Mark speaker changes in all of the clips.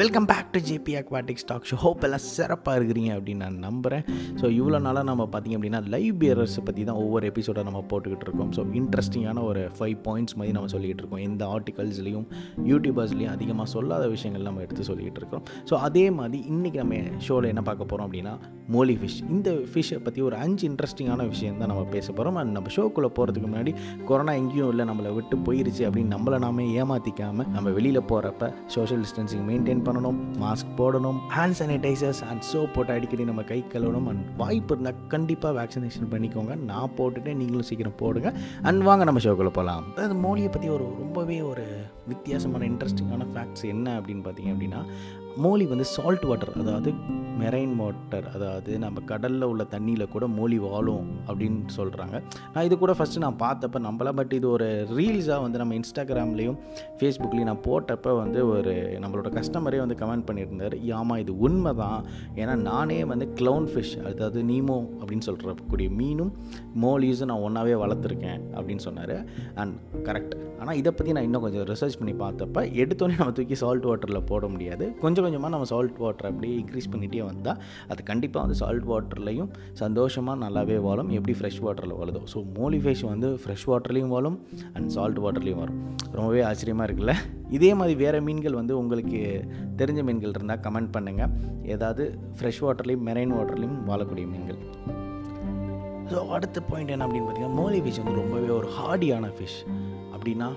Speaker 1: Welcome back to JP aquatics stock show hope எல்லாம் சிறப்பாக இருக்கிறீங்க அப்படின்னு நான் நம்புகிறேன் ஸோ இவ்வளோ நாளாக நம்ம பார்த்திங்க அப்படின்னா லைவ் பியரர்ஸ் பற்றி தான் ஒவ்வொரு எபிசோடை நம்ம போட்டுக்கிட்டு இருக்கோம். ஸோ இன்ட்ரெஸ்டிங்கான ஒரு ஃபைவ் பாயிண்ட்ஸ் மாதிரி நம்ம சொல்லிகிட்டு இருக்கோம். எந்த ஆர்டிகல்ஸ்லையும் யூடியூபர்ஸ்லையும் அதிகமாக சொல்லாத விஷயங்கள் நம்ம எடுத்து சொல்லிக்கிட்டு இருக்கோம் ஸோ அதே மாதிரி இன்றைக்கி நம்ம ஷோவில் என்ன பார்க்க போகிறோம் அப்படின்னா மோலி ஃபிஷ் இந்த ஃபிஷ்ஷை பற்றி ஒரு அஞ்சு இன்ட்ரெஸ்டிங்கான விஷயம் தான் நம்ம பேச போகிறோம் அண்ட் நம்ம ஷோக்குள்ளே போகிறதுக்கு முன்னாடி கொரோனா எங்கேயும் இல்லை நம்மளை விட்டு போயிருச்சு அப்படின்னு நம்மளை நாமே ஏமாற்றிக்காமல் நம்ம வெளியில் போகிறப்ப சோஷியல் டிஸ்டன்சிங் மெயின்டைன் பண்ணணும் மாஸ்க் போடணும் ஹேண்ட் சானிடைசர்ஸ் அண்ட் சோப் போட்டு அடிக்கடி நம்ம கை கழுவணும் அண்ட் வாய்ப்பு இருந்தால் கண்டிப்பாக வேக்சினேஷன் பண்ணிக்கோங்க. நான் போட்டுட்டு நீங்களும் சீக்கிரம் போடுங்க. அண்ட் வாங்க நம்ம ஷோக்குள்ளே போகலாம் அதாவது மோலியை பற்றி ஒரு ரொம்பவே ஒரு வித்தியாசமான இன்ட்ரெஸ்டிங்கான ஃபேக்ட்ஸ் என்ன அப்படின்னு பார்த்தீங்க அப்படின்னா மோலி வந்து சால்ட் வாட்டர் அதாவது மெரைன் வாட்டர் அதாவது நம்ம கடலில் உள்ள தண்ணியில் கூட மோலி வாழும் அப்படின்னு சொல்கிறாங்க நான் இது கூட ஃபஸ்ட்டு நான் பார்த்தப்ப நம்மளாம் பட் இது ஒரு ரீல்ஸாக வந்து நம்ம இன்ஸ்டாகிராம்லேயும் ஃபேஸ்புக்லேயும் நான் போட்டப்போ வந்து ஒரு நம்மளோட கஸ்டமரே வந்து கமெண்ட் பண்ணியிருந்தார். ஆமாம் இது உண்மை தான் ஏன்னா நானே வந்து க்ளவுன் ஃபிஷ் அதாவது நீமோ அப்படின்னு சொல்கிறக்கூடிய மீனும் மோலிஸும் நான் ஒன்றாவே வளர்த்துருக்கேன் அப்படின்னு சொன்னார். அண்ட் கரெக்ட் ஆனால் இதை பற்றி நான் இன்னும் கொஞ்சம் ரிசர்ச் பண்ணி பார்த்தப்ப எடுத்தோடனே நம்ம தூக்கி சால்ட் வாட்டரில் போட முடியாது. கொஞ்சம் கொஞ்சமாக நம்ம சால்ட் வாட்டர் அப்படியே இன்க்ரீஸ் பண்ணிகிட்டே வந்தால் அது கண்டிப்பாக வந்து சால்ட் வாட்டர்லையும் சந்தோஷமாக நல்லாவே வாழும். எப்படி ஃப்ரெஷ் வாட்டரில் வாழுதோ. ஸோ மோலி ஃபிஷ் வந்து ஃப்ரெஷ் வாட்டர்லேயும் வாழும் அண்ட் சால்ட் வாட்டர்லேயும் வரும் ரொம்பவே ஆச்சரியமாக இருக்குல்ல? இதே மாதிரி வேறு மீன்கள் வந்து உங்களுக்கு தெரிஞ்ச மீன்கள் இருந்தால் கமெண்ட் பண்ணுங்கள் ஏதாவது ஃப்ரெஷ் வாட்டர்லேயும் மெரைன் வாட்டர்லேயும் வாழக்கூடிய மீன்கள். ஸோ அடுத்த பாயிண்ட் என்ன அப்படின்னு பார்த்தீங்கன்னா மோலி ஃபிஷ் வந்து ரொம்பவே ஒரு ஹார்டியான ஃபிஷ் அப்படின்னா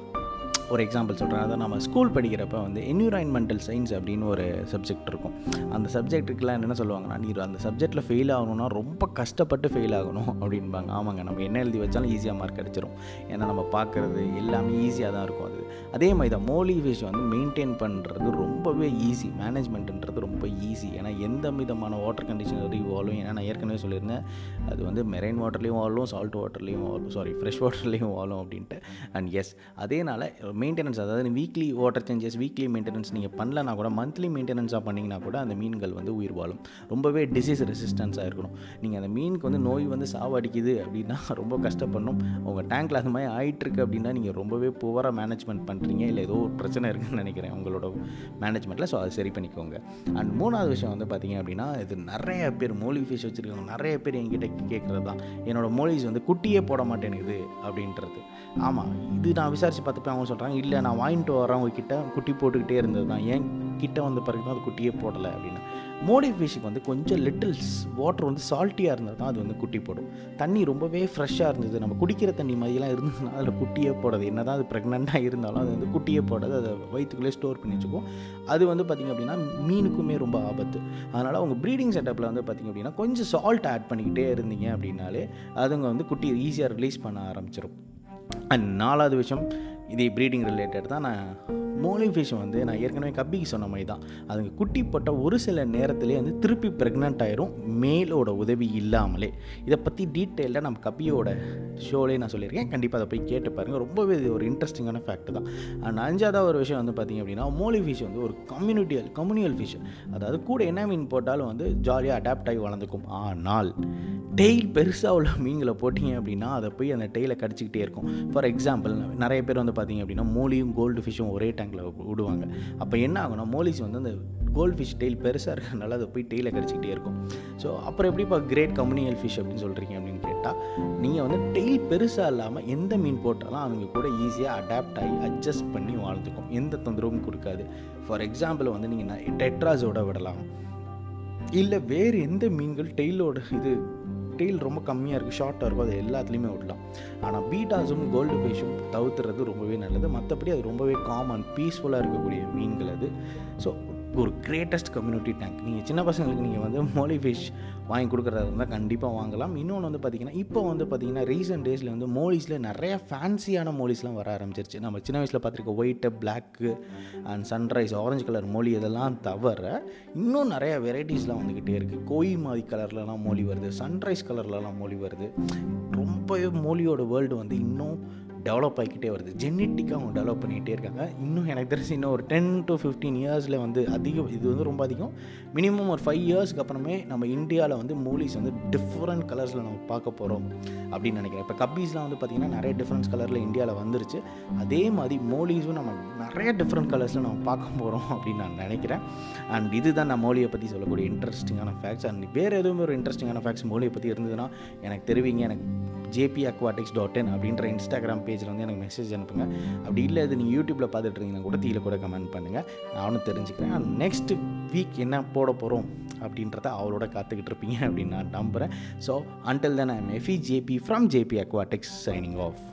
Speaker 1: ஒரு எக்ஸாம்பிள் சொல்கிறேன் அதான் நம்ம ஸ்கூல் படிக்கிறப்ப வந்து என்விரான்மெண்டல் சயின்ஸ் அப்படின்னு ஒரு சப்ஜெக்ட் இருக்கும். அந்த சப்ஜெக்ட்டுக்கெலாம் என்ன சொல்லுவாங்கன்னா நீ அந்த சப்ஜெக்ட்டில் ஃபெயில் ஆகணும்னா ரொம்ப கஷ்டப்பட்டு ஃபெயில் ஆகணும் அப்படின்பாங்க ஆமாங்க நம்ம என்ன எழுதி வச்சாலும் ஈஸியாக மார்க் கிடச்சிரும். ஏன்னா நம்ம பார்க்குறது எல்லாமே ஈஸியாக தான் இருக்கும் அது. அதே மாதிரி தான் மோலி வந்து மெயின்டைன் பண்ணுறது ரொம்பவே ஈஸி மேனேஜ்மெண்ட்டுன்றது ரொம்ப ஈஸி ஏன்னா எந்த விதமான வாட்டர் கண்டிஷனரையும் வாழும்? ஏன்னா நான் ஏற்கனவே சொல்லியிருந்தேன் அது வந்து மெரைன் வாட்டர்லேயும் வாழும் சால்ட் வாட்டர்லேயும் வாழும் சாரி ஃப்ரெஷ் வாட்டர்லேயும் வாழும் அப்படின்ட்டு. அண்ட் எஸ் அதேனால மெயின்டெனன்ஸ் அதாவது weekly water changes weekly maintenance நீங்கள் பண்ணலனா கூட மந்த்லி மெயின்டெனன்ஸாக பண்ணிங்கன்னா கூட அந்த மீன்கள் வந்து உயிர் வாழும். ரொம்பவே டிசீஸ் ரெசிஸ்டன்ஸாக இருக்கணும். நீங்கள் அந்த மீனுக்கு வந்து நோய் வந்து சாவடிக்குது அப்படின்னா ரொம்ப கஷ்டப்படணும். உங்கள் டேங்க்கில் அந்த மாதிரி ஆகிட்டுருக்கு அப்படின்னா நீங்கள் ரொம்பவே புவராக மேனேஜ்மெண்ட் பண்ணுறீங்க இல்லை ஏதோ ஒரு பிரச்சனை இருக்குன்னு நினைக்கிறேன் உங்களோட மேனேஜ்மெண்ட்டில் ஸோ அதை சரி பண்ணிக்கோங்க. அண்ட் மூணாவது விஷயம் வந்து பார்த்தீங்க அப்படின்னா இது நிறைய பேர் மோலி ஃபிஷ் வச்சுருக்காங்க நிறைய பேர் என்கிட்ட கேட்குறது தான். என்னோடய மோலிஸ் வந்து குட்டியே போட மாட்டேனுது அப்படின்றது. ஆமாம் இது நான் விசாரித்து பார்த்துப்பேன் அவங்க சொல்கிறாங்க இல்லை நான் வாங்கிட்டு வரவங்க உங்ககிட்ட. குட்டி போட்டுக்கிட்டே இருந்தது தான். ஏன்? கிட்ட வந்த பிறகு தான் அது குட்டியே போடலை அப்படின்னு. மோடி ஃபிஷ்ஷுக்கு வந்து கொஞ்சம் லிட்டில்ஸ் வாட்டர் வந்து சால்ட்டியாக இருந்தால் தான் அது வந்து குட்டி போடும். தண்ணி ரொம்பவே ஃப்ரெஷ்ஷாக இருந்தது. நம்ம குடிக்கிற தண்ணி மாதிரிலாம் இருந்ததுன்னா அதில் குட்டியே போடாது. என்ன தான் அது ப்ரெக்னெண்ட்டாக இருந்தாலும் அது வந்து குட்டியே போடாது. அதை வயிற்றுக்குள்ளே ஸ்டோர் பண்ணி வச்சுக்கும் அது வந்து பார்த்திங்க அப்படின்னா மீனுக்குமே ரொம்ப ஆபத்து. அதனால் அவங்க ப்ரீடிங் செட்டப்பில் வந்து பார்த்திங்க அப்படின்னா கொஞ்சம் சால்ட் ஆட் பண்ணிக்கிட்டே இருந்தீங்க அப்படின்னாலே அதுங்க வந்து குட்டி ஈஸியாக ரிலீஸ் பண்ண ஆரம்பிச்சிடும் அண்ட் நாலாவது விஷயம் இதே ப்ரீடிங் ரிலேட்டட் தான் நான் மோலி ஃபிஷ் வந்து நான் ஏற்கனவே கப்பிக்கு சொன்ன மாதிரி தான். அதுங்க குட்டி போட்ட ஒரு சில நேரத்துலேயே வந்து திருப்பி ப்ரெக்னென்ட் ஆயிரும் மேலோட உதவி இல்லாமலே. இதை பற்றி டீட்டெயிலாக நம்ம கப்பியோட ஷோலே நான் சொல்லியிருக்கேன். கண்டிப்பாக அதை போய் கேட்டு பாருங்கள் ரொம்பவே இது ஒரு இன்ட்ரெஸ்டிங்கான ஃபேக்ட் தான். அண்ட் அஞ்சாவது ஒரு விஷயம் வந்து பார்த்திங்க அப்படின்னா மோலி ஃபிஷ் வந்து ஒரு கம்யூனிட்டியல் கம்யூனியல் ஃபிஷ் அதாவது கூட என்ன மீன் போட்டாலும் வந்து ஜாலியாக அடாப்ட் ஆகி வளர்ந்துக்கும். ஆனால் டெய்ல் பெருசாக உள்ள மீன்களை போட்டிங்க அப்படின்னா அதை போய் அந்த டெய்லை கடிச்சிக்கிட்டே இருக்கும். ஃபார் எக்ஸாம்பிள் நிறைய பேர் வந்து பார்த்திங்க அப்படின்னா மோலியும் கோல்டு ஃபிஷ்ஷும் ஒரே டைம் டேங்கில் விடுவாங்க அப்போ என்ன ஆகும்னா மோலிஸ் வந்து அந்த கோல்ட் ஃபிஷ் டெய்ல் பெருசாக இருக்கிறனால அதை போய் டெய்லை கடிச்சிக்கிட்டே இருக்கும். ஸோ அப்புறம் எப்படிப்பா கிரேட் கம்யூனியல் ஃபிஷ் அப்படின்னு சொல்கிறீங்க அப்படின்னு கேட்டால் நீங்கள் வந்து டெய்ல் பெருசாக இல்லாமல் எந்த மீன் போட்டாலும் அவங்க கூட ஈஸியாக அடாப்ட் ஆகி அட்ஜஸ்ட் பண்ணி வாழ்ந்துக்கும். எந்த தொந்தரவும் கொடுக்காது. ஃபார் எக்ஸாம்பிள் வந்து நீங்கள் டெட்ராஸோட விடலாம். இல்லை வேறு எந்த மீன்கள் டெய்லோட இது டெய்ல் ரொம்ப கம்மியாக இருக்குது ஷார்ட்டாக இருக்கும் அது எல்லாத்துலேயுமே விடலாம் ஆனால் பீட்டாஸும் கோல்டு ஃபிஷும் தவிர்த்துறது ரொம்பவே நல்லது. மற்றபடி அது ரொம்பவே காமன் பீஸ்ஃபுல்லாக இருக்கக்கூடிய மீன்கள் அது. ஸோ ஒரு கிரேட்டஸ்ட் கம்யூனிட்டி டேங்க் நீங்கள் சின்ன பசங்களுக்கு நீங்கள் வந்து மோலி ஃபிஷ் வாங்கி கொடுக்குறதா இருந்தால் கண்டிப்பாக வாங்கலாம். இன்னொன்று வந்து பார்த்திங்கன்னா இப்போ வந்து பார்த்திங்கன்னா ரீசெண்ட் டேஸில் வந்து மோலிஸில் நிறைய ஃபேன்சியான மோலிஸ்லாம் வர ஆரம்பிச்சிருச்சு. நம்ம சின்ன வயசில் பார்த்துருக்க white black and sunrise orange colour molly இதெல்லாம் தவிர இன்னும் நிறைய வெரைட்டிஸ்லாம் வந்துக்கிட்டே இருக்குது கோயி மாதிரி கலர்லலாம் மோலி வருது சன்ரைஸ் கலர்லலாம் மோலி வருது. ரொம்பவே மோலியோட வேர்ல்டு வந்து இன்னும் டெவலப் ஆகிக்கிட்டே வருது. ஜெனட்டிக்காக அவங்க டெவலப் பண்ணிகிட்டே இருக்காங்க. இன்னும் எனக்கு தெரிஞ்சு இன்னும் ஒரு டென் டு ஃபிஃப்டீன் இயர்ஸில் வந்து அதிகம் இது வந்து ரொம்ப அதிகம். மினிமம் ஒரு ஃபைவ் இயர்ஸ்க்கு அப்புறமே நம்ம இந்தியாவில் வந்து மூலிஸ் வந்து டிஃப்ரெண்ட் கலர்ஸில் நம்ம பார்க்க போகிறோம் அப்படின்னு நினைக்கிறேன். இப்போ கப்பீஸ்லாம் வந்து பார்த்திங்கன்னா நிறைய டிஃப்ரெண்ட்ஸ் கலரில் இந்தியாவில் வந்துருச்சு. அதே மாதிரி மோலிஸும் நம்ம நிறைய டிஃப்ரெண்ட் கலர்ஸில் நம்ம பார்க்க போகிறோம் அப்படின்னு நான் நினைக்கிறேன். அண்ட் இதுதான் நான் மோலியை பற்றி சொல்லக்கூடிய இன்ட்ரெஸ்டிங்கான ஃபேக்ட்ஸ் அண்ட் வேறு எதுவுமே ஒரு இன்ட்ரெஸ்டிங்கான ஃபேக்ட்ஸ் மோலியை பற்றி இருந்ததுன்னா எனக்கு தெரிவிங்க. எனக்கு ஜேபி அக்வாட்டிக்ஸ் டாட் இன் அப்படின்ற இன்ஸ்டாகிராம் பேஜில் வந்து எனக்கு மெசேஜ் அனுப்புங்க. அப்படி இல்லை இது நீங்கள் யூடியூப்பில் பார்த்துட்டு இருந்தீங்கன்னா கூட தீயில் கூட கமெண்ட் பண்ணுங்கள் நானும் தெரிஞ்சுக்கிறேன். நெக்ஸ்ட் வீக் என்ன போட போகிறோம் அப்படின்றத அவளோட காத்துக்கிட்டு இருப்பீங்க அப்படின்னு நான் நம்புகிறேன் so until then I am Effie JP from JP aquatics signing off